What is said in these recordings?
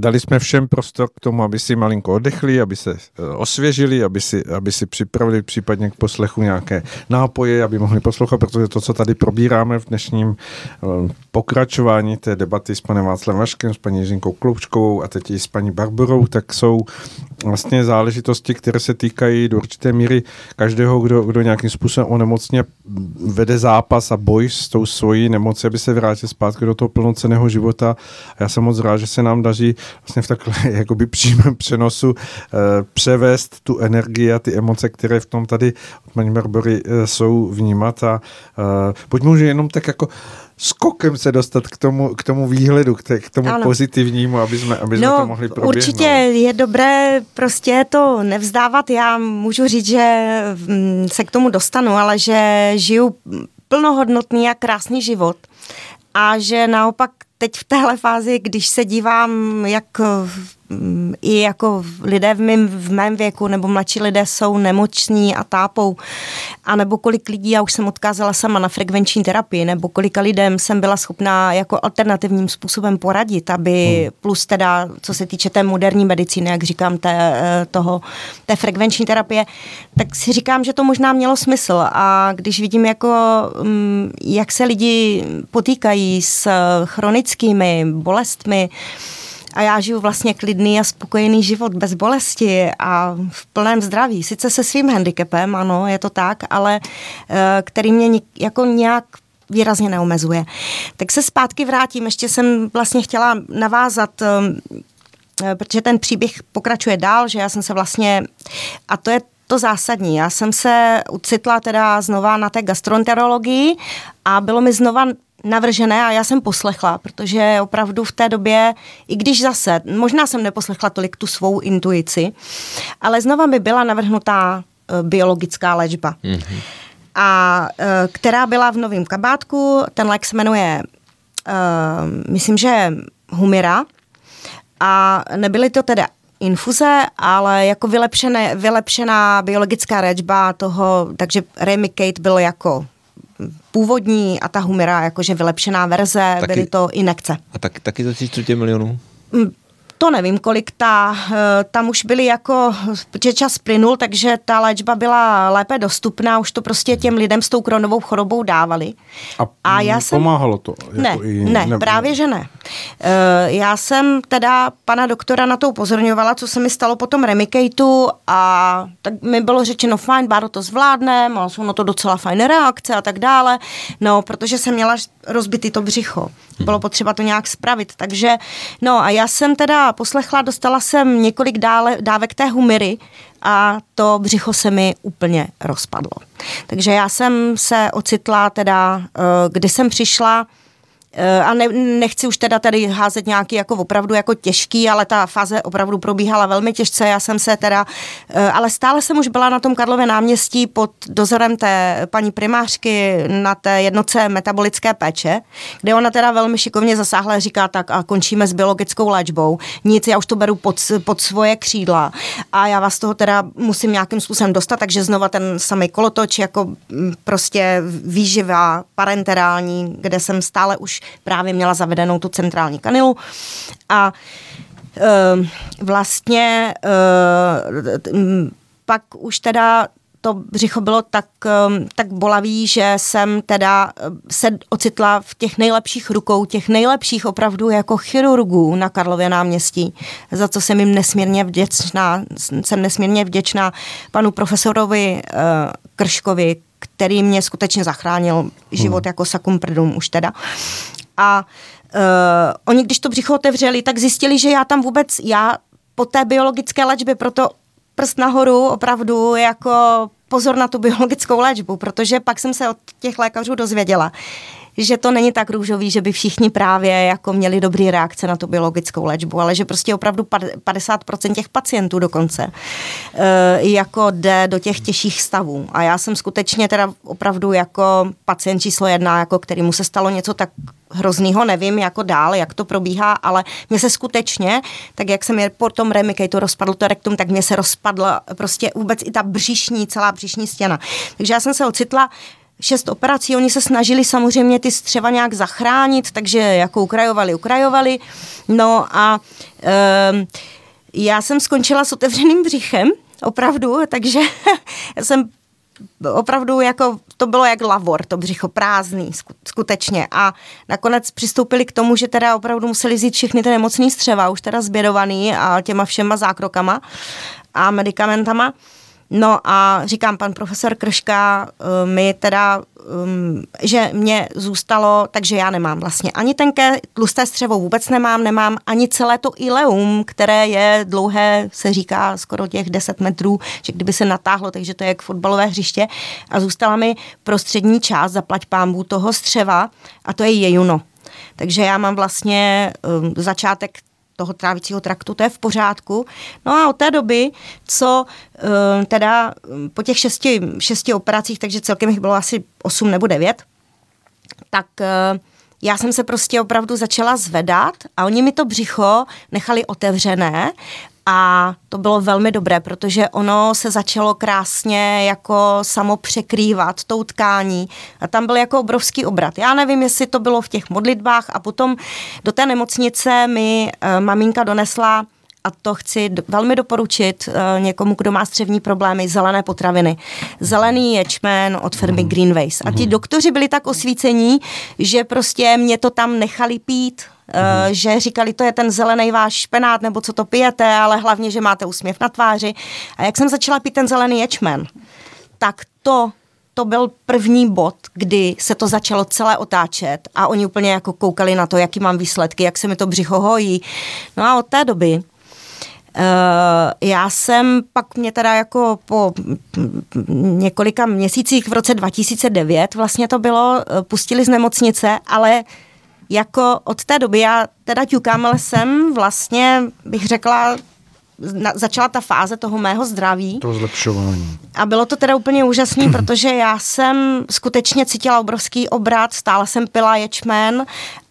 dali jsme všem prostor k tomu, aby si malinko oddechli, aby se eh, osvěžili, aby si, aby si připravili případně k poslechu nějaké nápoje, aby mohli poslouchat, protože to, co tady probíráme v dnešním eh, pokračování té debaty s panem Václavem Vaškem, s paní Žinkou Kloučkovou a teď i s paní Barborou, tak jsou vlastně záležitosti, které se týkají do určité míry každého, kdo, kdo nějakým způsobem onemocně vede zápas a boj s tou svojí nemocí, aby se vrátil zpátky do toho plnoceného života. A já jsem moc rád, že se nám daří vlastně v takhle jakoby přímém přenosu eh, převést tu energii a ty emoce, které v tom tady od paní Barbory eh, jsou vnímat a eh, pojďme už jenom tak jako skokem se dostat k tomu, k tomu výhledu, k, te, k tomu ano. pozitivnímu, aby jsme, aby no, jsme to mohli proběhnout. Určitě je dobré prostě to nevzdávat. Já můžu říct, že mm, se k tomu dostanu, ale že žiju plnohodnotný a krásný život a že naopak teď v téhle fázi, když se dívám, jak i jako lidé v mém, v mém věku nebo mladší lidé jsou nemocní a tápou, a nebo kolik lidí, já už jsem odkázala sama na frekvenční terapii, nebo kolika lidem jsem byla schopná jako alternativním způsobem poradit, aby hmm. plus teda, co se týče té moderní medicíny, jak říkám, té, eh, toho, té frekvenční terapie, tak si říkám, že to možná mělo smysl a když vidím jako, mm, jak se lidi potýkají s chronickými bolestmi, a já žiju vlastně klidný a spokojený život bez bolesti a v plném zdraví. Sice se svým handicapem, ano, je to tak, ale eh, který mě jako nějak výrazně neomezuje. Tak se zpátky vrátím, ještě jsem vlastně chtěla navázat eh, protože ten příběh pokračuje dál, že já jsem se vlastně, a to je to zásadní. Já jsem se ucitla teda znova na té gastroenterologii a bylo mi znova navržené a já jsem poslechla, protože opravdu v té době, i když zase, možná jsem neposlechla tolik tu svou intuici, ale znova mi byla navrhnutá uh, biologická léčba. Mm-hmm. A uh, která byla v novém kabátku, ten lék se jmenuje, uh, myslím, že Humira a nebyly to teda infuze, ale jako vylepšené, vylepšená biologická léčba toho, takže Remicade bylo jako původní a ta Humira jakože vylepšená verze, taky, byly to inekce. A tak, taky za tři čtvrtě milionů? To nevím, kolik ta, eh, tam už byly jako, protože čas plynul, takže ta léčba byla lépe dostupná, už to prostě těm lidem s tou kronovou chorobou dávali. A, a já jsem, pomáhalo to? Jako ne, i, ne, ne, právě že ne. Eh, já jsem teda pana doktora na to upozorňovala, co se mi stalo po tom Remicateu a tak mi bylo řečeno, fajn, Báro to zvládne, mal jsou na to docela fajn reakce a tak dále, no, protože jsem měla rozbitý to břicho. Bylo potřeba to nějak spravit, takže no a já jsem teda poslechla, dostala jsem několik dále, dávek té humiry a to břicho se mi úplně rozpadlo. Takže já jsem se ocitla teda, eh, kdy jsem přišla a ne, nechci už teda tady házet nějaký jako opravdu jako těžký, ale ta fáze opravdu probíhala velmi těžce. Já jsem se teda, eh, ale stále jsem už byla na tom Karlově náměstí pod dozorem té paní primářky na té jednoce metabolické péče, kde ona teda velmi šikovně zasáhla a říká tak a končíme s biologickou léčbou. Nic, já už to beru pod, pod svoje křídla a já vás toho teda musím nějakým způsobem dostat, takže znova ten samý kolotoč jako mm, prostě výživa parenterální, kde jsem stále už právě měla zavedenou tu centrální kanilu a uh, vlastně uh, pak už teda to břicho bylo tak, tak bolavý, že jsem teda se ocitla v těch nejlepších rukou, těch nejlepších opravdu jako chirurgů na Karlově náměstí, za co jsem jim nesmírně vděčná, jsem nesmírně vděčná panu profesorovi Krškovi, který mě skutečně zachránil život hmm. jako sakum prdum už teda. A uh, oni, když to břicho otevřeli, tak zjistili, že já tam vůbec, já po té biologické léčbě, proto prst nahoru opravdu jako pozor na tu biologickou léčbu, protože pak jsem se od těch lékařů dozvěděla, že to není tak růžový, že by všichni právě jako měli dobrý reakce na tu biologickou léčbu, ale že prostě opravdu 50% těch pacientů dokonce e, jako jde do těch těžších stavů. A já jsem skutečně teda opravdu jako pacient číslo jedna, jako kterýmu se stalo něco tak hroznýho, nevím jako dál, jak to probíhá, ale mě se skutečně, tak jak jsem je po tom to rozpadl to rektum, tak mě se rozpadla prostě vůbec i ta břišní, celá břišní stěna. Takže já jsem se ocitla šest operací, oni se snažili samozřejmě ty střeva nějak zachránit, takže jako ukrajovali, ukrajovali. No a e, já jsem skončila s otevřeným břichem, opravdu, takže jsem opravdu jako, to bylo jak lavor, to břicho prázdný, skutečně. A nakonec přistoupili k tomu, že teda opravdu museli zít všechny ty nemocný střeva, už teda zbědovaný a těma všema zákrokama a medicamentama. No a říkám, pan profesor Krška eh, mi teda, um, že mě zůstalo, takže já nemám vlastně ani tenké tlusté střevo vůbec nemám, nemám ani celé to ileum, které je dlouhé, se říká skoro těch 10 metrů, že kdyby se natáhlo, takže to je jak fotbalové hřiště a zůstala mi prostřední část, zaplať pámbu toho střeva a to je jejuno. Takže já mám vlastně um, začátek toho trávicího traktu, to je v pořádku. No a od té doby, co uh, teda po těch šesti, šesti operacích, takže celkem jich bylo asi osm nebo devět, tak uh, já jsem se prostě opravdu začala zvedat a oni mi to břicho nechali otevřené a to bylo velmi dobré, protože ono se začalo krásně jako samo překrývat tou tkání a tam byl jako obrovský obrat. Já nevím, jestli to bylo v těch modlitbách a potom do té nemocnice mi e, maminka donesla a to chci velmi doporučit uh, někomu, kdo má střevní problémy, zelené potraviny. Zelený ječmen od firmy mm. Greenways. A ti mm. doktoři byli tak osvícení, že prostě mě to tam nechali pít, uh, že říkali, to je ten zelený váš špenát, nebo co to pijete, ale hlavně, že máte úsměv na tváři. A jak jsem začala pít ten zelený ječmen, tak to to byl první bod, kdy se to začalo celé otáčet a oni úplně jako koukali na to, jaký mám výsledky, jak se mi to břicho hojí. No a od té doby Uh, já jsem pak mě teda jako po několika měsících v roce 2009 vlastně to bylo, eh, pustili z nemocnice, ale jako od té doby já teda ťukám, ale jsem vlastně, bych řekla, na, začala ta fáze toho mého zdraví. To zlepšování. A bylo to teda úplně úžasný, protože já jsem skutečně cítila obrovský obrat, stále jsem pila ječmen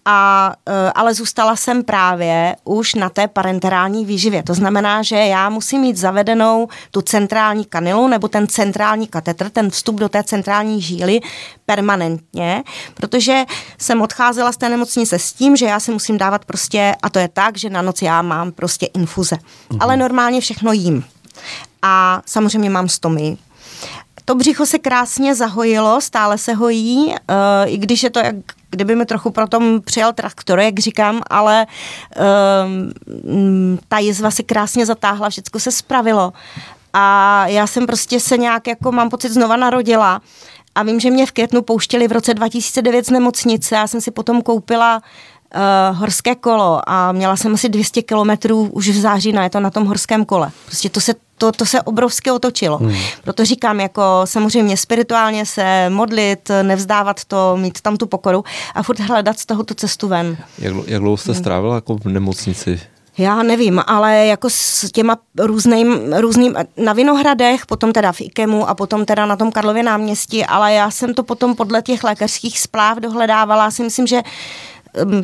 a, e, ale zůstala jsem právě už na té parenterální výživě. To znamená, že já musím mít zavedenou tu centrální kanilu nebo ten centrální katetr, ten vstup do té centrální žíly permanentně, protože jsem odcházela z té nemocnice s tím, že já si musím dávat prostě, a to je tak, že na noc já mám prostě infuze. Mhm. Ale normálně všechno jím. A samozřejmě mám stomy, to břicho se krásně zahojilo, stále se hojí, uh, i když je to jak kdyby mi trochu pro tom přijal traktor, jak říkám, ale um, ta jizva se krásně zatáhla, všechno se spravilo. A já jsem prostě se nějak, jako mám pocit, znova narodila. A vím, že mě v květnu pouštěli v roce 2009 z nemocnice. Já jsem si potom koupila uh, horské kolo a měla jsem asi 200 kilometrů už v září na, je to na tom horském kole. Prostě to se to, to se obrovsky otočilo. Hmm. Proto říkám, jako samozřejmě spirituálně se modlit, nevzdávat to, mít tam tu pokoru a furt hledat z toho tu cestu ven. Jak, jak dlouho jste hmm. strávila jako v nemocnici? Já nevím, ale jako s těma různým, různým, na Vinohradech, potom teda v Ikemu a potom teda na tom Karlově náměstí, ale já jsem to potom podle těch lékařských zpráv dohledávala. Si myslím, že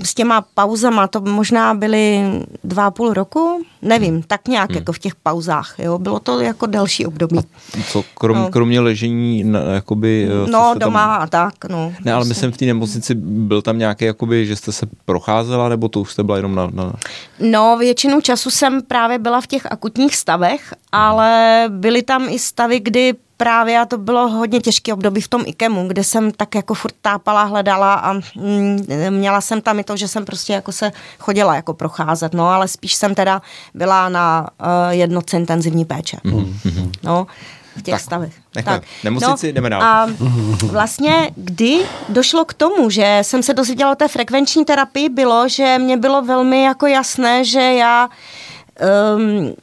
s těma pauzama, to možná byly dva a půl roku, nevím, tak nějak hmm. jako v těch pauzách, jo, bylo to jako delší období. A co, krom, no. kromě ležení, na, jakoby... Eh, no, doma tam... a tak, no. Ne, ale myslím v té nemocnici, byl tam nějaký, jakoby, že jste se procházela, nebo to už jste byla jenom na, na... No, většinu času jsem právě byla v těch akutních stavech, ale byly tam i stavy, kdy právě a to bylo hodně těžké období v tom IKEMu, kde jsem tak jako furt tápala, hledala a mm, měla jsem tam i to, že jsem prostě jako se chodila jako procházet, no ale spíš jsem teda byla na uh, jednotce intenzivní péče. Mm-hmm. No, v těch tak, stavech. Nechme. Tak. Nemocnici, no, jdeme dál. A vlastně, kdy došlo k tomu, že jsem se dozvěděla o té frekvenční terapii, bylo, že mě bylo velmi jako jasné, že já um,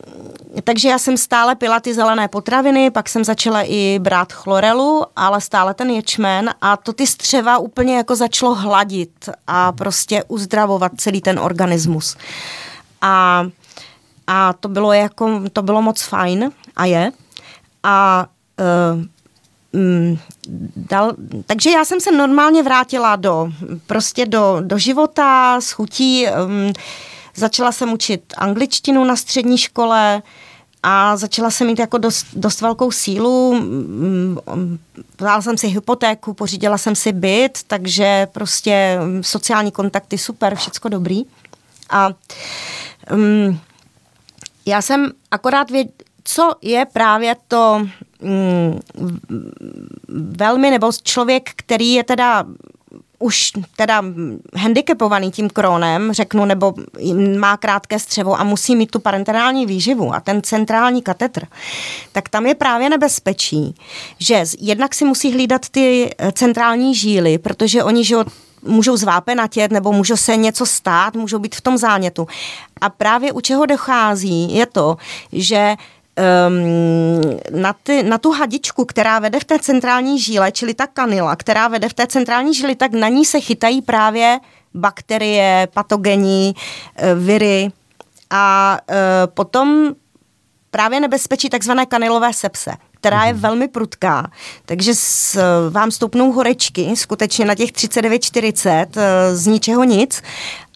takže já jsem stále pila ty zelené potraviny, pak jsem začala i brát chlorelu, ale stále ten ječmen a to ty střeva úplně jako začalo hladit a prostě uzdravovat celý ten organismus. A, a to bylo jako, to bylo moc fajn a je. A uh, mm, dal, takže já jsem se normálně vrátila do, prostě do, do života s chutí, um, začala jsem učit angličtinu na střední škole, a začala jsem mít jako dost, dost velkou sílu. Vzala jsem si hypotéku, pořídila jsem si byt, takže prostě sociální kontakty super, všecko dobrý. A um, já jsem akorát věděla, co je právě to um, velmi, nebo člověk, který je teda už teda handicapovaný tím kronem, řeknu, nebo má krátké střevo a musí mít tu parenterální výživu a ten centrální katetr, tak tam je právě nebezpečí, že jednak si musí hlídat ty eh, centrální žíly, protože oni, že můžou zvápenatět nebo můžou se něco stát, můžou být v tom zánětu. A právě u čeho dochází je to, že um, na, ty, na tu hadičku, která vede v té centrální žíle, čili ta kanila, která vede v té centrální žíli, tak na ní se chytají právě bakterie, patogení, eh, viry a uh, potom právě nebezpečí takzvané kanilové sepse která je mhm. velmi prudká, takže s, vám stoupnou horečky, skutečně na těch 39-40 eh, z ničeho nic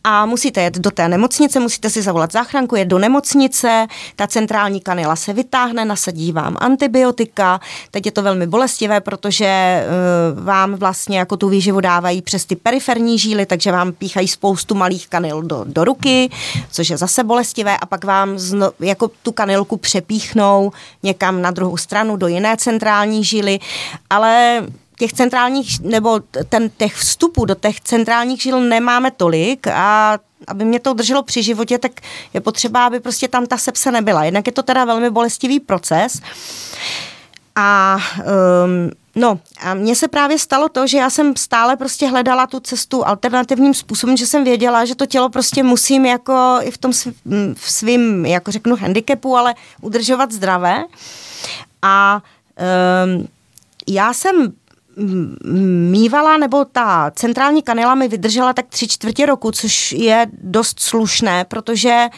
a musíte jet do té nemocnice, musíte si zavolat záchranku, jet do nemocnice, ta centrální kanila se vytáhne, nasadí vám antibiotika, teď je to velmi bolestivé, protože uh, vám vlastně jako tu výživu dávají přes ty periferní žíly, takže vám píchají spoustu malých kanil do, do ruky, což je zase bolestivé. A pak vám zno, jako tu kanilku přepíchnou někam na druhou stranu do jiné centrální žíly, ale těch centrálních, nebo ten, těch vstupů do těch centrálních žil nemáme tolik a aby mě to drželo při životě, tak je potřeba, aby prostě tam ta sepse nebyla. Jednak je to teda velmi bolestivý proces. A um, no, a mně se právě stalo to, že já jsem stále prostě hledala tu cestu alternativním způsobem, že jsem věděla, že to tělo prostě musím jako i v tom svým, jako řeknu, handicapu, ale udržovat zdravé. A um, já jsem mývala, nebo ta centrální kanela mi vydržela tak tři čtvrtě roku, což je dost slušné, protože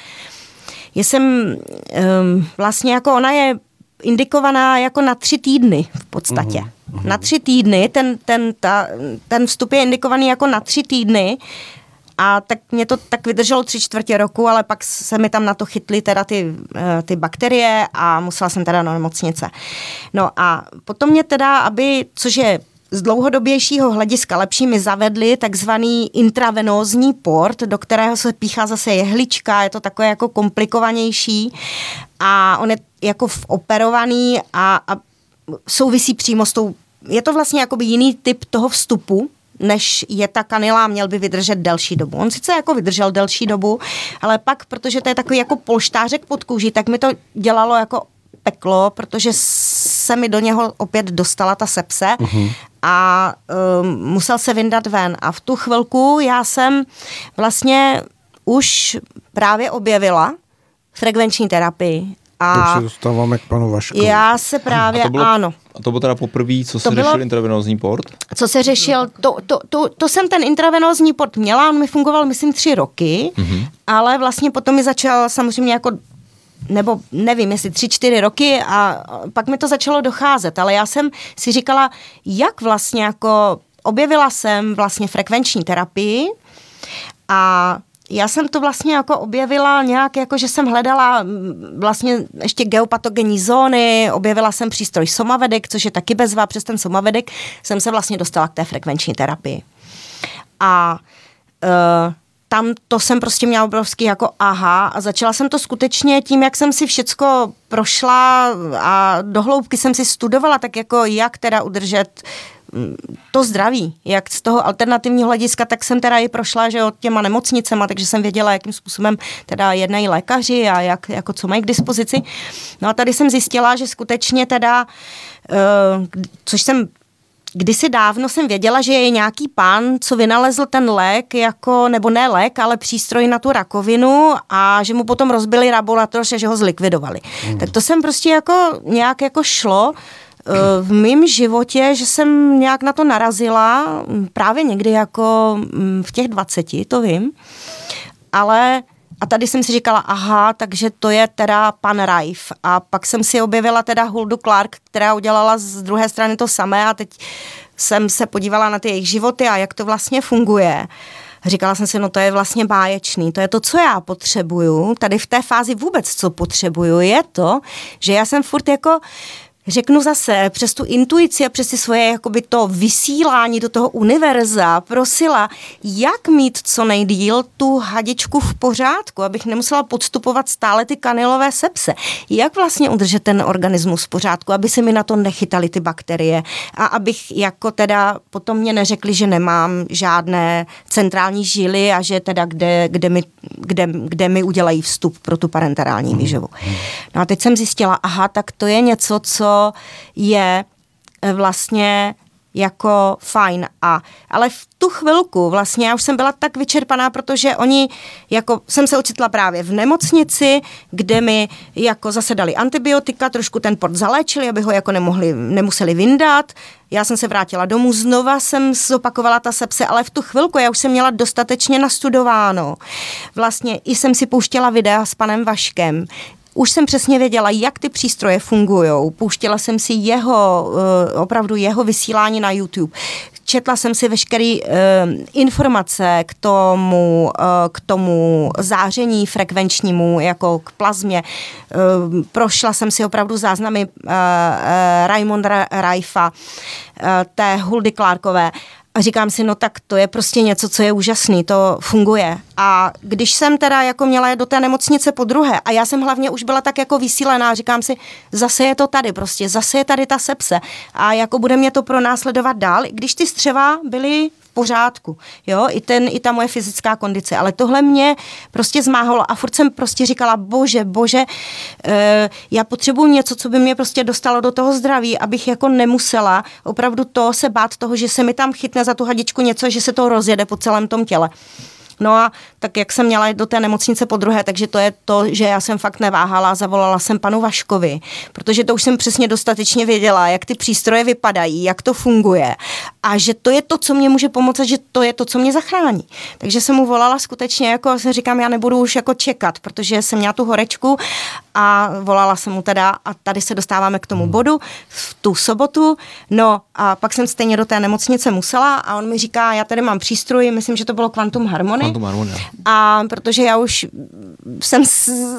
jsem um, vlastně jako ona je indikovaná jako na tři týdny v podstatě. Uh-huh. Na tři týdny, ten, ten, ta, ten vstup je indikovaný jako na tři týdny a tak mě to tak vydrželo tři čtvrtě roku, ale pak se mi tam na to chytly teda ty, eh, ty bakterie a musela jsem teda na nemocnice. No a potom mě teda, aby, což je z dlouhodobějšího hlediska lepší mi zavedli takzvaný intravenózní port, do kterého se píchá zase jehlička, je to takové jako komplikovanější a on je jako operovaný a, a souvisí přímo s tou, je to vlastně jakoby jiný typ toho vstupu, než je ta kanila, měl by vydržet delší dobu. On sice jako vydržel delší dobu, ale pak, protože to je takový jako polštářek pod kůží, tak mi to dělalo jako peklo, protože se mi do něho opět dostala ta sepse uh-huh. a um, musel se vyndat ven. A v tu chvilku já jsem vlastně už právě objevila frekvenční terapii. A to se dostáváme k panu Vašku. Já se právě, a to bylo, ano. A to bylo teda poprvé, co se řešil intravenózní port? Co se řešil, to, to, to, to jsem ten intravenózní port měla, on mi fungoval myslím tři roky, mm-hmm. ale vlastně potom mi začal samozřejmě jako nebo nevím, jestli tři, čtyři roky a pak mi to začalo docházet, ale já jsem si říkala, jak vlastně jako objevila jsem vlastně frekvenční terapii a já jsem to vlastně jako objevila nějak, jako že jsem hledala vlastně ještě geopatogenní zóny, objevila jsem přístroj Somavedek, což je taky bezva, přes ten Somavedek jsem se vlastně dostala k té frekvenční terapii. A uh, tam to jsem prostě měla obrovský jako aha a začala jsem to skutečně tím, jak jsem si všecko prošla a dohloubky jsem si studovala, tak jako jak teda udržet mm, to zdraví, jak z toho alternativního hlediska, tak jsem teda i prošla, že od těma nemocnicema, takže jsem věděla, jakým způsobem teda jednají lékaři a jak, jako co mají k dispozici. No a tady jsem zjistila, že skutečně teda, uh, což jsem Kdysi dávno jsem věděla, že je nějaký pán, co vynalezl ten lék, jako, nebo ne lék, ale přístroj na tu rakovinu a že mu potom rozbili laboratoř a že ho zlikvidovali. Mm. Tak to jsem prostě jako nějak jako šlo eh, v mém životě, že jsem nějak na to narazila, právě někdy jako mm, v těch 20, to vím, ale a tady jsem si říkala, aha, takže to je teda pan Raif. A pak jsem si objevila teda Huldu Clark, která udělala z druhé strany to samé a teď jsem se podívala na ty jejich životy a jak to vlastně funguje. Říkala jsem si, no to je vlastně báječný, to je to, co já potřebuju. Tady v té fázi vůbec, co potřebuju, je to, že já jsem furt jako řeknu zase, přes tu intuici a přes ty svoje jakoby to vysílání do toho univerza prosila, jak mít co nejdíl tu hadičku v pořádku, abych nemusela podstupovat stále ty kanilové sepse. Jak vlastně udržet ten organismus v pořádku, aby se mi na to nechytaly ty bakterie a abych jako teda potom mě neřekli, že nemám žádné centrální žily a že teda kde, kde, mi, kde, kde mi udělají vstup pro tu parenterální výživu. No a teď jsem zjistila, aha, tak to je něco, co je eh, vlastně jako fajn. A, ale v tu chvilku vlastně já už jsem byla tak vyčerpaná, protože oni, jako jsem se ocitla právě v nemocnici, kde mi jako zase dali antibiotika, trošku ten port zaléčili, aby ho jako nemohli, nemuseli vyndat. Já jsem se vrátila domů, znova jsem zopakovala ta sepse, ale v tu chvilku já už jsem měla dostatečně nastudováno. Vlastně i jsem si pouštěla videa s panem Vaškem, už jsem přesně věděla, jak ty přístroje fungují. Pouštěla jsem si jeho, eh, opravdu jeho vysílání na YouTube. Četla jsem si veškeré uh, informace k tomu, uh, k tomu záření frekvenčnímu, jako k plazmě. Prošla jsem si opravdu záznamy Raimonda Raifa, té Huldy Clarkové a říkám si, no tak to je prostě něco, co je úžasný, to funguje. A když jsem teda jako měla do té nemocnice po druhé a já jsem hlavně už byla tak jako vysílená, říkám si, zase je to tady prostě, zase je tady ta sepse a jako bude mě to pronásledovat dál, když ty střeva byly pořádku, jo, i, ten, i ta moje fyzická kondice, ale tohle mě prostě zmáhalo a furt jsem prostě říkala, bože, bože, e, já potřebuji něco, co by mě prostě dostalo do toho zdraví, abych jako nemusela opravdu to se bát toho, že se mi tam chytne za tu hadičku něco, že se to rozjede po celém tom těle. No a tak jak jsem měla do té nemocnice po druhé, takže to je to, že já jsem fakt neváhala, zavolala jsem panu Vaškovi, protože to už jsem přesně dostatečně věděla, jak ty přístroje vypadají, jak to funguje a že to je to, co mě může pomoct a že to je to, co mě zachrání. Takže jsem mu volala skutečně, jako jsem říkám, já nebudu už jako čekat, protože jsem měla tu horečku a volala jsem mu teda a tady se dostáváme k tomu hmm. bodu v tu sobotu, no a pak jsem stejně do té nemocnice musela a on mi říká, já tady mám přístroj, myslím, že to bylo Quantum Harmony. A protože já už jsem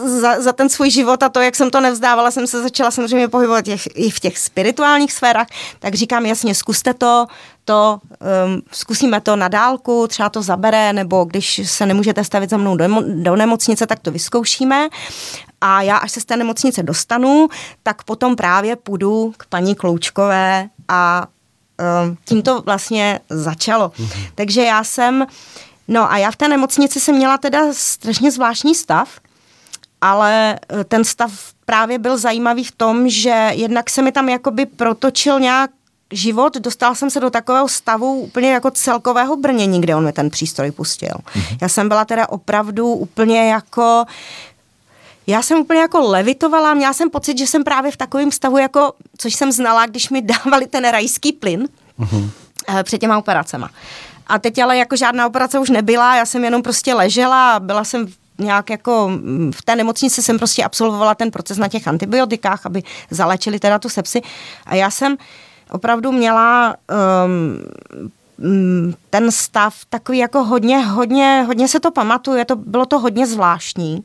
za, za ten svůj život a to, jak jsem to nevzdávala, jsem se začala samozřejmě pohybovat těch, i v těch spirituálních sférách, tak říkám jasně, zkuste to, to, um, zkusíme to na dálku, třeba to zabere, nebo když se nemůžete stavit za mnou do, do nemocnice, tak to vyzkoušíme. A já, až se z té nemocnice dostanu, tak potom právě půjdu k paní Kloučkové a um, tím to vlastně začalo. Mm-hmm. Takže já jsem, no a já v té nemocnici jsem měla teda strašně zvláštní stav, ale eh, ten stav právě byl zajímavý v tom, že jednak se mi tam jakoby protočil nějak život, dostal jsem se do takového stavu úplně jako celkového brnění, kde on mi ten přístroj pustil. Mm-hmm. Já jsem byla teda opravdu úplně jako já jsem úplně jako levitovala, měla jsem pocit, že jsem právě v takovém stavu, jako, což jsem znala, když mi dávali ten rajský plyn mm-hmm. před těma operacema. A teď ale jako žádná operace už nebyla, já jsem jenom prostě ležela a byla jsem nějak jako mm, v té nemocnici jsem prostě absolvovala ten proces na těch antibiotikách, aby zalečili teda tu sepsi. A já jsem opravdu měla um, ten stav takový jako hodně, hodně, hodně se to pamatuje, to, bylo to hodně zvláštní.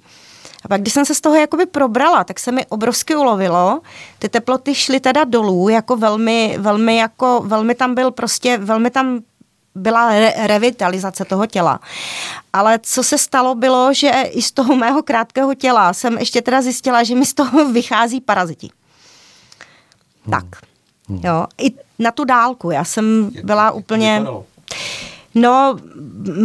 A pak, když jsem se z toho jakoby probrala, tak se mi obrovsky ulovilo. Ty teploty šly teda dolů, jako velmi, velmi, jako, velmi tam byl prostě, velmi tam byla re- revitalizace toho těla. Ale co se stalo bylo, že i z toho mého krátkého těla jsem ještě teda zjistila, že mi z toho vychází paraziti. Hmm. Tak. Hmm. Jo, i na tu dálku. Já jsem byla úplně... Vypadalo? No,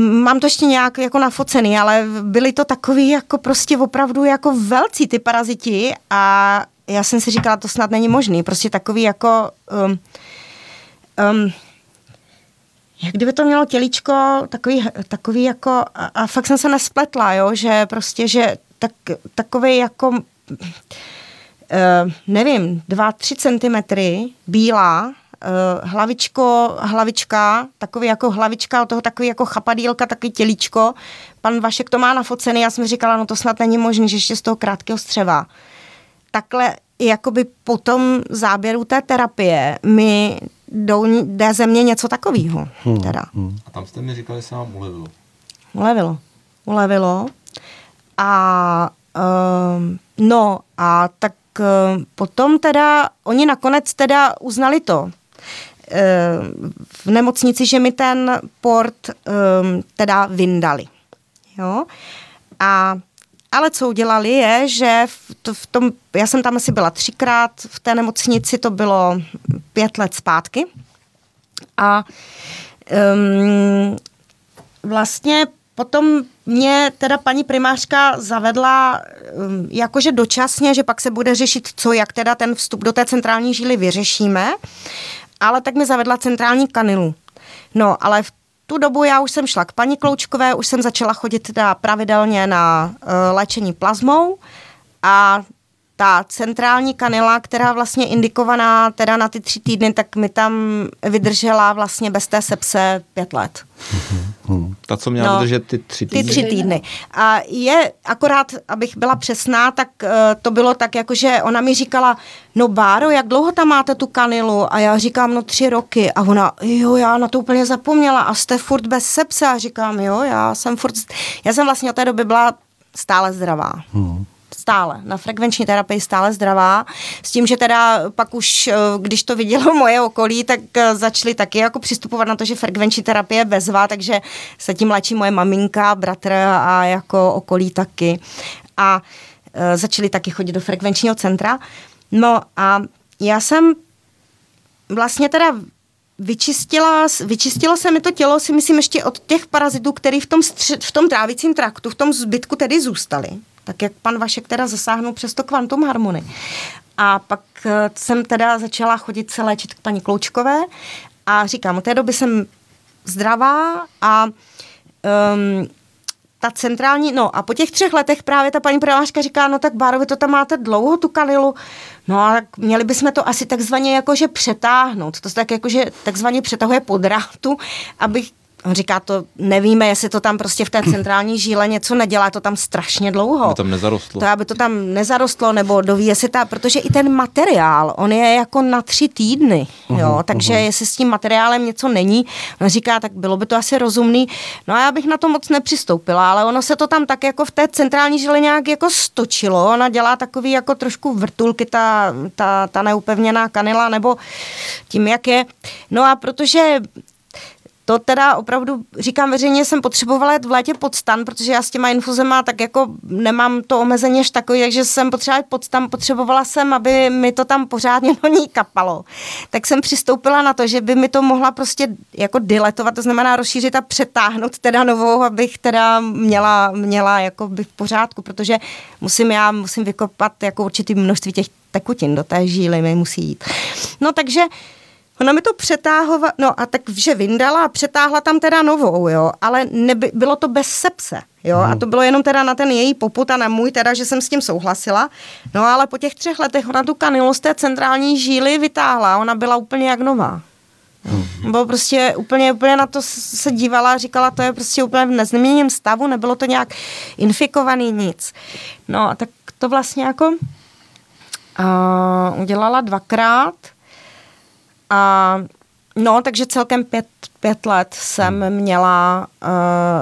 mám to ještě nějak jako nafocený, ale byly to takový jako prostě opravdu jako velcí ty paraziti a já jsem si říkala, to snad není možný. Prostě takový jako... Um, um, jak kdyby to mělo tělíčko takový, takový jako, a, a fakt jsem se nespletla, jo, že prostě, že tak, takový jako, uh, nevím, dva, tři centimetry bílá, uh, hlavičko, hlavička, takový jako hlavička, od toho takový jako chapadílka, takový tělíčko. Pan Vašek to má nafocený, já jsem říkala, no to snad není možné, že ještě z toho krátkého střeva. Takhle jakoby po tom záběru té terapie mi jde ze mě něco takového. Hmm, teda. Hmm. A tam jste mi říkali, že se vám ulevilo. ulevilo. Ulevilo. A um, no a tak um, potom teda, oni nakonec teda uznali to, um, v nemocnici, že mi ten port um, teda vyndali. Jo? A ale co udělali je, že v, to, v tom, já jsem tam asi byla třikrát v té nemocnici, to bylo pět let zpátky. A um, vlastně potom mě teda paní primářka zavedla um, jakože dočasně, že pak se bude řešit, co, jak teda ten vstup do té centrální žíly vyřešíme, ale tak mi zavedla centrální kanilu. No, ale v tu dobu já už jsem šla k paní Kloučkové, už jsem začala chodit teda pravidelně na uh, léčení plazmou a ta centrální kanila, která vlastně indikovaná teda na ty tři týdny, tak mi tam vydržela vlastně bez té sepse pět let. Ta, co měla no, vydržet ty tři týdny? Ty tři týdny. A je, akorát, abych byla přesná, tak uh, to bylo tak, jako že ona mi říkala, no Báro, jak dlouho tam máte tu kanilu? A já říkám, no tři roky. A ona, jo, já na to úplně zapomněla. A jste furt bez sepse? A říkám, jo, já jsem furt, já jsem vlastně od té doby byla stále zdravá. Hmm stále, na frekvenční terapii stále zdravá, s tím, že teda pak už, eh, když to vidělo moje okolí, tak eh, začali taky jako přistupovat na to, že frekvenční terapie je bezvá, takže se tím léčí moje maminka, bratr a jako okolí taky. A e, začali taky chodit do frekvenčního centra. No a já jsem vlastně teda vyčistila, vyčistilo se mi to tělo, si myslím, ještě od těch parazitů, který v tom, v tom trávicím traktu, v tom zbytku tedy zůstali tak jak pan Vašek teda zasáhnul přes to kvantum harmony. A pak eh, jsem teda začala chodit se léčit k paní Kloučkové a říkám, od té doby jsem zdravá a um, ta centrální, no a po těch třech letech právě ta paní primářka říká, no tak Báro, vy to tam máte dlouho, tu kanilu, no a měli bychom to asi takzvaně jakože přetáhnout, to se tak jakože takzvaně přetahuje pod rátu, abych On říká, to nevíme, jestli to tam prostě v té centrální žíle něco nedělá, to tam strašně dlouho. Aby tam nezarostlo. To, aby to tam nezarostlo, nebo doví, jestli ta, protože i ten materiál, on je jako na tři týdny, jo, uh-huh, takže uh-huh. jestli s tím materiálem něco není, on říká, tak bylo by to asi rozumný. No a já bych na to moc nepřistoupila, ale ono se to tam tak jako v té centrální žile nějak jako stočilo, ona dělá takový jako trošku vrtulky, ta, ta, ta neupevněná kanila, nebo tím, jak je. No a protože to teda opravdu, říkám veřejně, jsem potřebovala jít v létě pod stan, protože já s těma infuzema tak jako nemám to omezení až takový, takže jsem potřebovala jít pod stan, potřebovala jsem, aby mi to tam pořádně do ní kapalo. Tak jsem přistoupila na to, že by mi to mohla prostě jako diletovat, to znamená rozšířit a přetáhnout teda novou, abych teda měla, měla jako by v pořádku, protože musím já, musím vykopat jako určitý množství těch tekutin do té žíly mi musí jít. No takže Ona mi to přetáhla, no a takže vyndala a přetáhla tam teda novou, jo, ale neby, bylo to bez sepse, jo, hmm. a to bylo jenom teda na ten její poput a na můj teda, že jsem s tím souhlasila, no ale po těch třech letech ona tu kanilu z té centrální žíly vytáhla, ona byla úplně jak nová. Hmm. Bylo prostě úplně, úplně na to se dívala a říkala, to je prostě úplně v nezměněném stavu, nebylo to nějak infikovaný nic. No, tak to vlastně jako uh, udělala dvakrát, a no, takže celkem pět, pět let jsem měla, uh,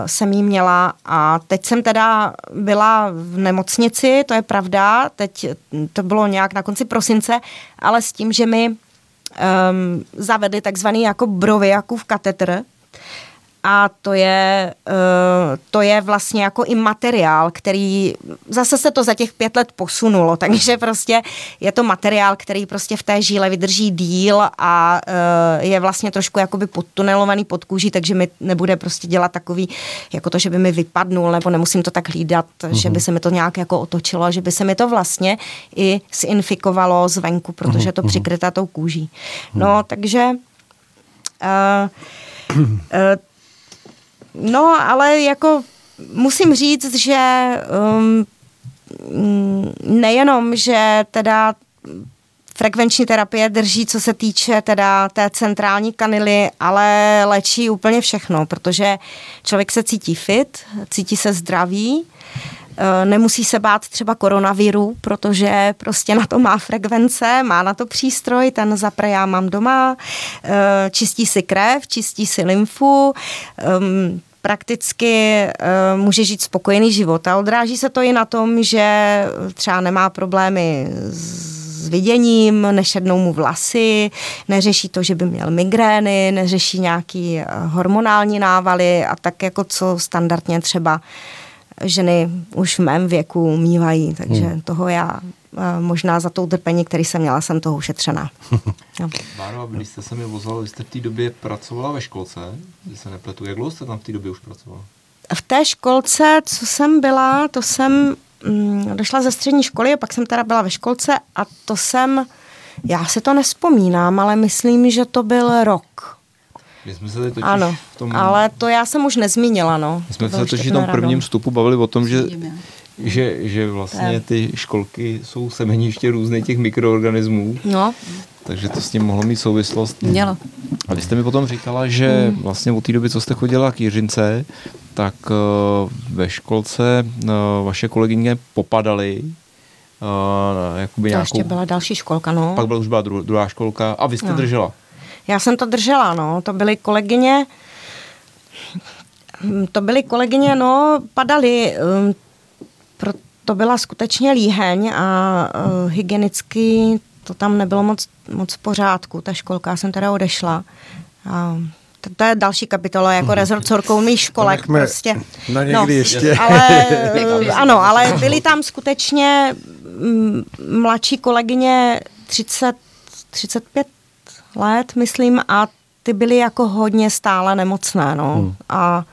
jsem jí měla a teď jsem teda byla v nemocnici, to je pravda, teď to bylo nějak na konci prosince, ale s tím, že mi um, zavedli takzvaný jako broviakův katetr, a to je, uh, to je vlastně jako i materiál, který zase se to za těch pět let posunulo, takže prostě je to materiál, který prostě v té žíle vydrží díl a uh, je vlastně trošku jakoby podtunelovaný pod kůží, takže mi nebude prostě dělat takový, jako to, že by mi vypadnul, nebo nemusím to tak hlídat, mm-hmm. že by se mi to nějak jako otočilo, že by se mi to vlastně i zinfikovalo zvenku, protože je to mhm, mhm. přikrytá tou kůží. No, takže uh, uh, No, ale jako musím říct, že um, nejenom, že teda frekvenční terapie drží, co se týče teda té centrální kanily, ale léčí úplně všechno, protože člověk se cítí fit, cítí se zdravý, uh, nemusí se bát třeba koronaviru, protože prostě na to má frekvence, má na to přístroj, ten zapre já mám doma, uh, čistí si krev, čistí si lymfu, um, prakticky uh, může žít spokojený život. A odráží se to i na tom, že třeba nemá problémy s viděním, nešednou mu vlasy, neřeší to, že by měl migrény, neřeší nějaký hormonální návaly a tak jako co standardně třeba ženy už v mém věku mývají, takže hmm. toho já možná za tou trpení, který jsem měla, jsem toho ušetřená. no. Báro, když jste se mi vozila, vy jste v té době pracovala ve školce, když se nepletu. Jak dlouho jste tam v té době už pracovala? V té školce, co jsem byla, to jsem mm, došla ze střední školy a pak jsem teda byla ve školce a to jsem, já se to nespomínám, ale myslím, že to byl rok. My jsme se totiž ano, v tom... ale to já jsem už nezmínila, no. My jsme to se totiž v tom prvním vstupu bavili o tom, že že, že vlastně ty školky jsou semeniště různých těch mikroorganismů. No. Takže to s tím mohlo mít souvislost. Mělo. A vy jste mi potom říkala, že mm. vlastně od té doby, co jste chodila k Jiřince, tak uh, ve školce uh, vaše kolegyně popadaly uh, jakoby to nějakou... ještě byla další školka, no. Pak byla už byla dru, druhá školka a vy jste no. držela. Já jsem to držela, no. To byly kolegyně, to byly kolegyně, no, padaly. Um, to byla skutečně líheň a uh, hygienicky to tam nebylo moc, moc v pořádku. Ta školka, já jsem teda odešla. A to, to je další kapitola, jako mhm. rezort soukromých školek. Prostě. Na někdy no, ještě. Ale, ano, ale byly tam skutečně mladší kolegyně 30, 35 let, myslím, a ty byly jako hodně stále nemocné, no. Hmm. A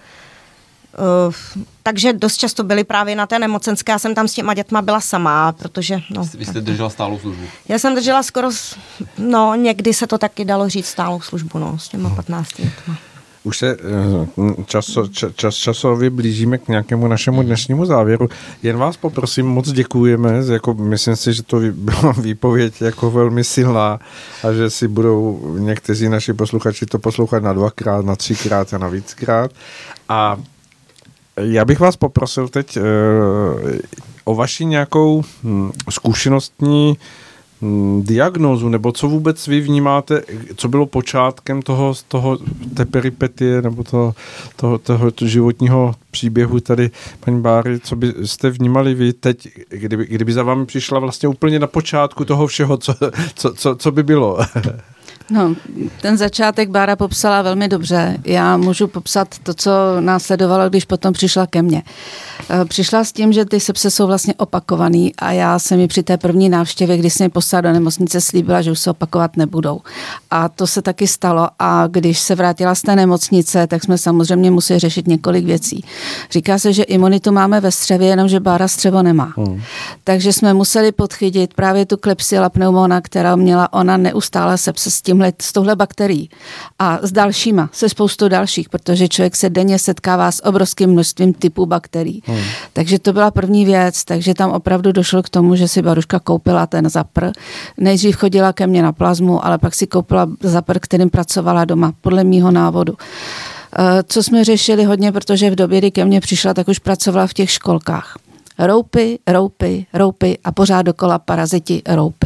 takže dost často byli právě na té nemocenské. Já jsem tam s těma dětma byla sama, protože... No, Vy jste držela stálou službu? Já jsem držela skoro, no někdy se to taky dalo říct stálou službu, no, s těma 15 dětma. Už se eh, časo, čas, časově blížíme k nějakému našemu dnešnímu závěru. Jen vás poprosím, moc děkujeme. Jako, myslím si, že to byla výpověď jako velmi silná a že si budou někteří naši posluchači to poslouchat na dvakrát, na třikrát a na víckrát. A já bych vás poprosil teď uh, o vaši nějakou hm, zkušenostní hm, diagnózu, nebo co vůbec vy vnímáte, co bylo počátkem toho, toho té peripetie, nebo toho, toho, toho, toho životního příběhu tady, paní Báry, co byste vnímali vy teď, kdyby, kdyby za vámi přišla vlastně úplně na počátku toho všeho, co, co, co, co by bylo? No, ten začátek Bára popsala velmi dobře. Já můžu popsat to, co následovalo, když potom přišla ke mně. Eh, přišla s tím, že ty sepse jsou vlastně opakovaný a já jsem mi při té první návštěvě, když jsem mi poslala do nemocnice, slíbila, že už se opakovat nebudou. A to se taky stalo a když se vrátila z té nemocnice, tak jsme samozřejmě museli řešit několik věcí. Říká se, že imunitu máme ve střevě, jenomže Bára střevo nemá. Hmm. Takže jsme museli podchytit právě tu klepsila pneumona, která měla ona neustále sepse s tímhle, s touhle bakterií. A s dalšíma, se spoustou dalších, protože člověk se denně setkává s obrovským množstvím typů bakterií. Hmm. Takže to byla první věc, takže tam opravdu došlo k tomu, že si Baruška koupila ten zapr. Nejdřív chodila ke mně na plazmu, ale pak si koupila zapr, kterým pracovala doma, podle mýho návodu. Eh, co jsme řešili hodně, protože v době, kdy ke mně přišla, tak už pracovala v těch školkách. Roupy, roupy, roupy a pořád dokola paraziti roupy.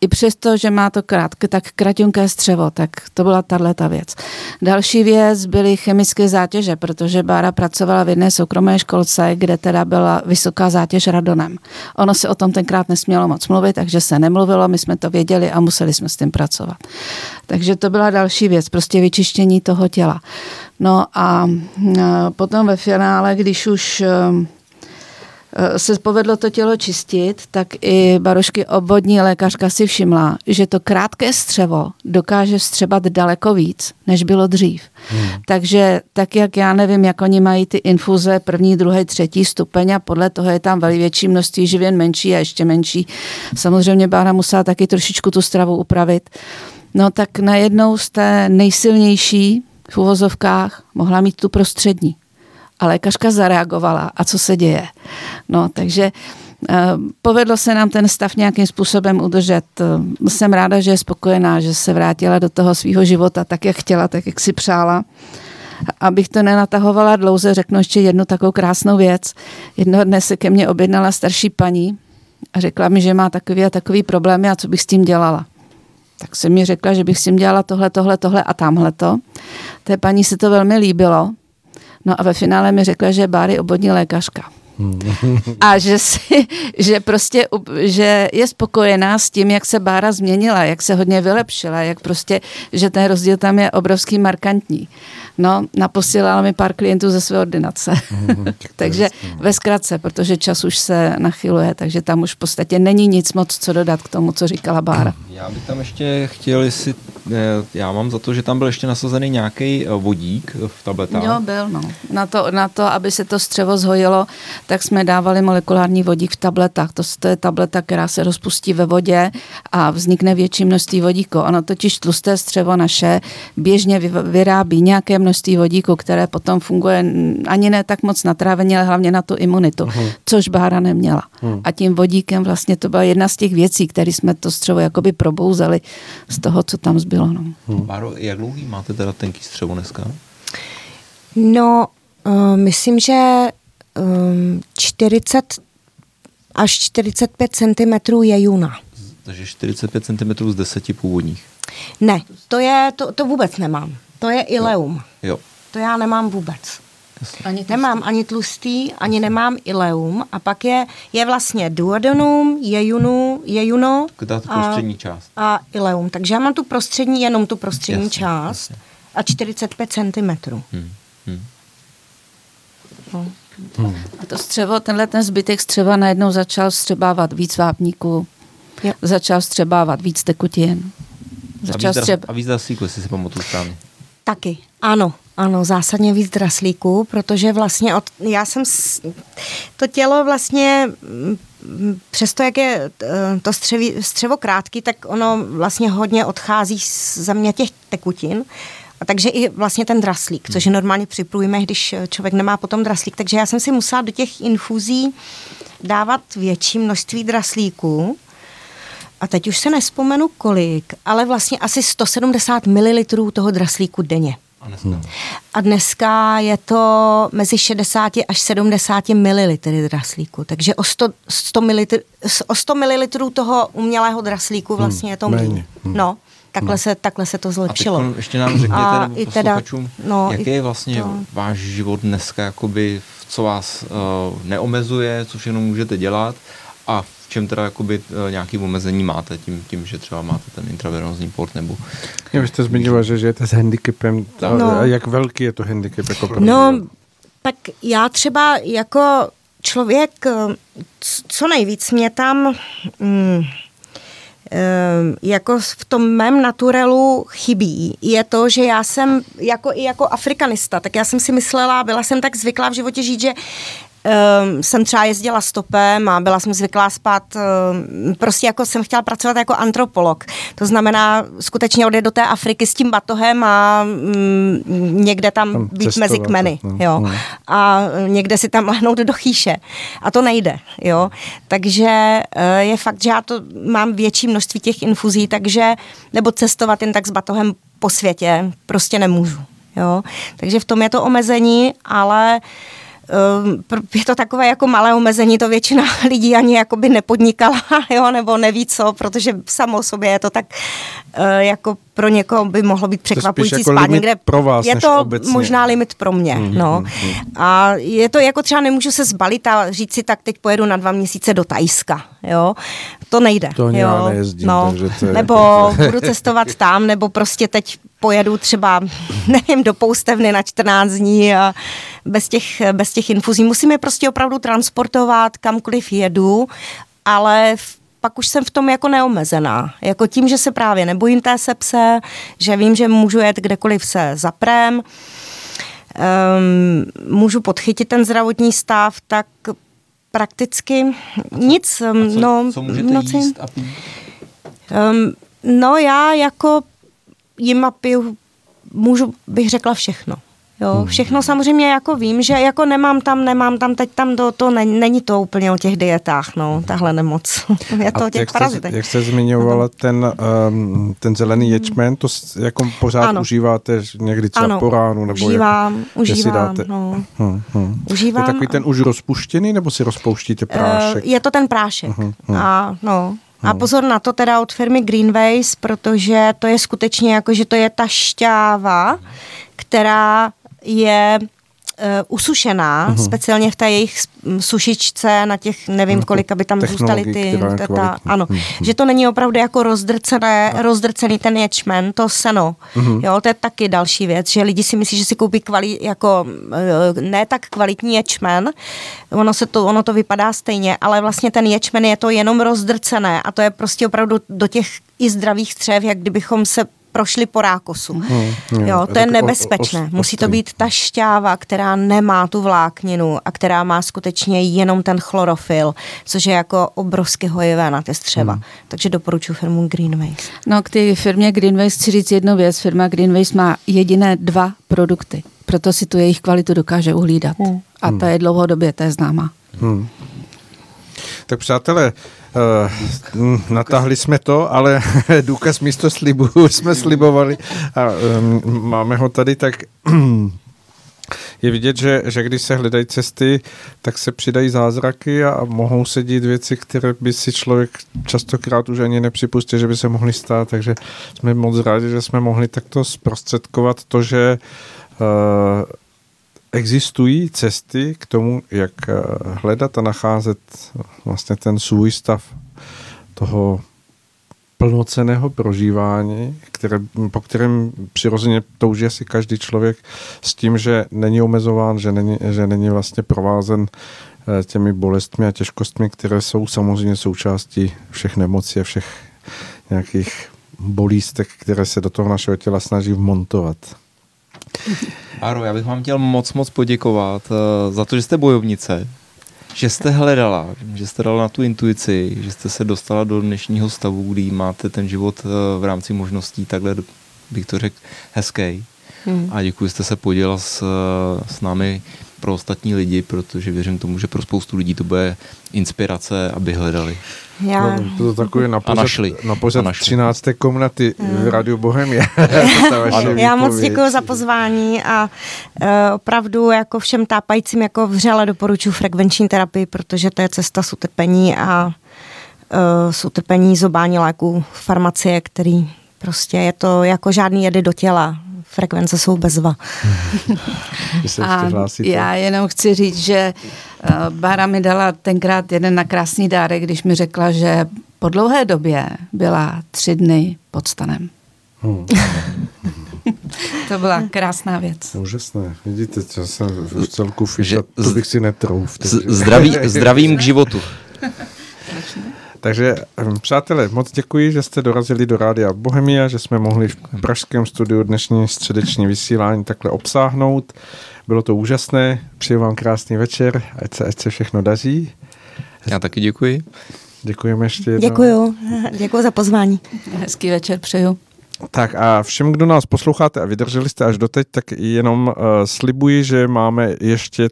I přesto, že má to krátké, tak kratunké střevo, tak to byla tahle věc. Další věc byly chemické zátěže, protože Bára pracovala v jedné soukromé školce, kde teda byla vysoká zátěž radonem. Ono se o tom tenkrát nesmělo moc mluvit, takže se nemluvilo, my jsme to věděli a museli jsme s tím pracovat. Takže to byla další věc, prostě vyčištění toho těla. No a potom ve finále, když už Eh, se povedlo to tělo čistit, tak i barošky obvodní lékařka si všimla, že to krátké střevo dokáže střebat daleko víc, než bylo dřív. Hmm. Takže tak, jak já nevím, jak oni mají ty infuze první, druhý, třetí stupeň a podle toho je tam velmi větší množství živin, menší a ještě menší. Samozřejmě Bára musela taky trošičku tu stravu upravit. No tak najednou z té nejsilnější v uvozovkách mohla mít tu prostřední a lékařka zareagovala. A co se děje? No, takže eh, Povedlo se nám ten stav nějakým způsobem udržet. Eh, jsem ráda, že je spokojená, že se vrátila do toho svého života tak, jak chtěla, tak, jak si přála. Abych to nenatahovala dlouze, řeknu ještě jednu takovou krásnou věc. Jednoho dne se ke mně objednala starší paní a řekla mi, že má takový a takový problémy a co bych s tím dělala. Tak jsem mi řekla, že bych s tím dělala tohle, tohle, tohle a tamhle to. Té paní se to velmi líbilo, No a ve finále mi řekla, že je Báry obvodní lékařka. A že, si, že prostě že je spokojená s tím, jak se Bára změnila, jak se hodně vylepšila, jak prostě, že ten rozdíl tam je obrovský markantní. No, naposílala mi pár klientů ze své ordinace. Mm, takže ve zkratce, protože čas už se nachyluje, takže tam už v podstatě není nic moc co dodat k tomu, co říkala Bára. Já bych tam ještě chtěl, jestli, eh, já mám za to, že tam byl ještě nasazený nějaký eh, vodík v tabletách. Jo, byl, no. Na to, na to, aby se to střevo zhojilo, tak jsme dávali molekulární vodík v tabletách. To, to je tableta, která se rozpustí ve vodě a vznikne větší množství vodíku. Ono totiž tlusté střevo naše běžně vyrábí nějaké množství vodíku, které potom funguje ani ne tak moc na trávení, ale hlavně na tu imunitu, uh-huh. což Bára neměla. Uh-huh. A tím vodíkem vlastně to byla jedna z těch věcí, které jsme to střevo jakoby probouzeli z toho, co tam zbylo. No. Uh-huh. Báro, jak dlouhý máte teda tenký střevo dneska? No, uh, myslím, že um, 40 až 45 cm je juna. Takže 45 cm z deseti původních. Ne, to, je, to, to vůbec nemám. To je ileum. Jo. jo. To já nemám vůbec. Ani nemám ani tlustý, ani nemám ileum. A pak je, je vlastně duodenum, jejunu, jejuno Ta prostřední část. a ileum. Takže já mám tu prostřední, jenom tu prostřední jasně, část jasně. a 45 cm. Hmm. Hmm. No. Hmm. A to střevo, tenhle ten zbytek střeva najednou začal střebávat víc vápníků, jo. začal střebávat víc tekutin. Začal a víc, střeb... a víc draslíků, jestli si pamatuju správně. Taky, ano, ano, zásadně víc draslíků, protože vlastně od, já jsem, to tělo vlastně, mm, přesto jak je eh, to střeví, střevo krátký, tak ono vlastně hodně odchází za mě těch tekutin, a takže i vlastně ten draslík, což je normálně při průjmech, když člověk nemá potom draslík. Takže já jsem si musela do těch infuzí dávat větší množství draslíků, a teď už se nespomenu kolik, ale vlastně asi 170 ml toho draslíku denně. A dneska? Hmm. A dneska je to mezi 60 až 70 ml draslíku. Takže o 100, 100 ml, o 100 ml toho umělého draslíku vlastně je to méně. Hmm. No, takhle, hmm. se, takhle se to zlepšilo. A ještě nám řekněte, a nebo teda, no, jaký je vlastně to... váš život dneska, jakoby, co vás uh, neomezuje, co všechno můžete dělat a v čem teda jakoby uh, nějaký omezení máte tím, tím, že třeba máte ten intravenózní port nebo... Já vy jste zmiňoval, že žijete s handicapem. No. A jak velký je to handicap? Jako pro no, tak já třeba jako člověk, eh, co nejvíc mě tam... Mm, jako v tom mém naturelu chybí, je to, že já jsem jako i jako afrikanista, tak já jsem si myslela, byla jsem tak zvyklá v životě žít, že um, jsem třeba jezdila stopem a byla jsem zvyklá spát, um, prostě jako jsem chtěla pracovat jako antropolog. To znamená skutečně odjet do té Afriky s tím batohem a um, někde tam, tam být mezi kmeny. No. Jo. No. A někde si tam lehnout do chýše. A to nejde. Jo. Takže uh, je fakt, že já to mám větší množství těch infuzí, takže nebo cestovat jen tak s batohem po světě prostě nemůžu. Jo. Takže v tom je to omezení, ale uh, je to takové jako malé omezení, to většina lidí ani jakoby nepodnikala, jo, nebo neví co, protože samo o sobě je to tak eh, jako pro někoho by mohlo být překvapující jako spát někde. Pro vás, je to obecně. možná limit pro mě. Mm, no. Mm, mm. A je to jako třeba nemůžu se zbalit a říct si, tak teď pojedu na dva měsíce do Tajska. Jo? To nejde. To jo? já nejezdím. No. Takže to je... Nebo budu cestovat tam, nebo prostě teď pojedu třeba, nevím, do poustevny na 14 dní a bez těch, bez těch infuzí. Musím je prostě opravdu transportovat kamkoliv jedu, ale v pak už jsem v tom jako neomezená. Jako tím, že se právě nebojím té sepse, že vím, že můžu jet kdekoliv se zaprem, um, můžu podchytit ten zdravotní stav, tak prakticky nic. A co, no, co můžete noci, jíst a pít? Um, no já jako jim a piju, můžu, bych řekla všechno. Jo, hmm. všechno samozřejmě jako vím, že jako nemám tam, nemám tam, teď tam to, to není, není to úplně o těch dietách, no, tahle nemoc. Je to o těch jak parazitech. Jste, jak jste zmiňovala ten, um, ten zelený ječmen, to jako pořád ano. užíváte někdy třeba ano. po ránu? Nebo užívám, jak, užívám, dáte? no. Hmm, hmm. Užívám. Je takový ten už rozpuštěný, nebo si rozpouštíte prášek? Uh, je to ten prášek. Uh-huh, uh-huh. A no, a pozor na to teda od firmy Greenways, protože to je skutečně jako, že to je ta šťáva, která je usušená, uh-huh. speciálně v té jejich sušičce na těch, nevím no, kolik, aby tam zůstaly ty, ta, ta, ano, uh-huh. že to není opravdu jako rozdrcené, uh-huh. rozdrcený ten ječmen, to seno, uh-huh. jo, to je taky další věc, že lidi si myslí, že si koupí kvali, jako ne tak kvalitní ječmen, ono, se to, ono to vypadá stejně, ale vlastně ten ječmen je to jenom rozdrcené a to je prostě opravdu do těch i zdravých střev, jak kdybychom se prošli po rákosu. Hmm, jo, to je nebezpečné. Musí to být ta šťáva, která nemá tu vlákninu a která má skutečně jenom ten chlorofil, což je jako obrovsky hojivé na ty střeva. Hmm. Takže doporučuji firmu Greenways. No k té firmě Greenways chci říct jednu věc. Firma Greenways má jediné dva produkty, proto si tu jejich kvalitu dokáže uhlídat. Hmm. A ta je dlouhodobě, to je známa. Hmm. Tak přátelé, Uh, natáhli jsme to, ale důkaz místo slibu jsme slibovali a máme ho tady, tak je vidět, že, že když se hledají cesty, tak se přidají zázraky a mohou se dít věci, které by si člověk častokrát už ani nepřipustil, že by se mohly stát, takže jsme moc rádi, že jsme mohli takto zprostředkovat to, že uh, existují cesty k tomu, jak eh, hledat a nacházet vlastně ten svůj stav toho plnoceného prožívání, které, po kterém přirozeně touží asi každý člověk s tím, že není omezován, že není, že není vlastně provázen eh, těmi bolestmi a těžkostmi, které jsou samozřejmě součástí všech nemocí a všech nějakých bolístek, které se do toho našeho těla snaží vmontovat. Aro, já bych vám chtěl moc, moc poděkovat uh, za to, že jste bojovnice, že jste hledala, že jste dala na tu intuici, že jste se dostala do dnešního stavu, kdy máte ten život uh, v rámci možností takhle, bych to řekl, hezký. Hmm. A děkuji, že jste se podělila s, s námi pro ostatní lidi, protože věřím tomu, že pro spoustu lidí to bude inspirace, aby hledali. Já... No, to takové na pořad, našli. Na pořad 13. komnaty hmm. v Rádiu Bohemia. Já moc děkuji za pozvání a uh, opravdu jako všem tápajícím jako vřele doporučuji frekvenční terapii, protože to je cesta s utrpení a uh, s utrpení zobání léků farmacie, který prostě je to jako žádný jedy do těla frekvence jsou bezva. a já jenom chci říct, že uh, Bára mi dala tenkrát jeden na krásný dárek, když mi řekla, že po dlouhé době byla tři dny pod stanem. Hmm. to byla krásná věc. Úžasné. Vidíte, že jsem v celku fiša, to bych si netrouf. Zdraví, zdravím k životu. Takže, hm, přátelé, moc děkuji, že jste dorazili do Rádia Bohemia, že jsme mohli v pražském studiu dnešní středeční vysílání takhle obsáhnout. Bylo to úžasné, přeji vám krásný večer, ať se, ať se všechno daří. Já taky děkuji. Děkujeme ještě jednou. Děkuju, děkuji za pozvání. Hezký večer přeju. Tak a všem, kdo nás posloucháte a vydrželi jste až doteď, tak jenom uh, slibuji, že máme ještě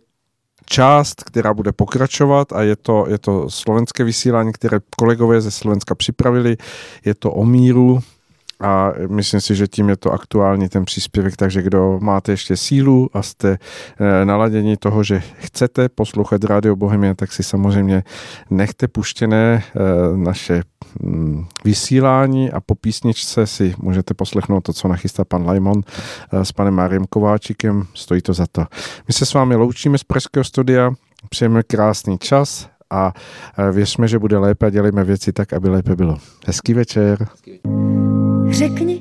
část, která bude pokračovat a je to, je to slovenské vysílání, které kolegové ze Slovenska připravili. Je to o míru, a myslím si, že tím je to aktuální ten příspěvek, takže kdo máte ještě sílu a jste e, naladění toho, že chcete poslouchat Radio Bohemia, tak si samozřejmě nechte puštěné e, naše vysílání a po písničce si můžete poslechnout to, co nachystá pan Lajmon e, s panem Máriem Kováčikem. Stojí to za to. My se s vámi loučíme z Pražského studia, přejeme krásný čas a věřme, že bude lépe a dělejme věci tak, aby lépe bylo. Hezký večer. Hezký večer. Řekni.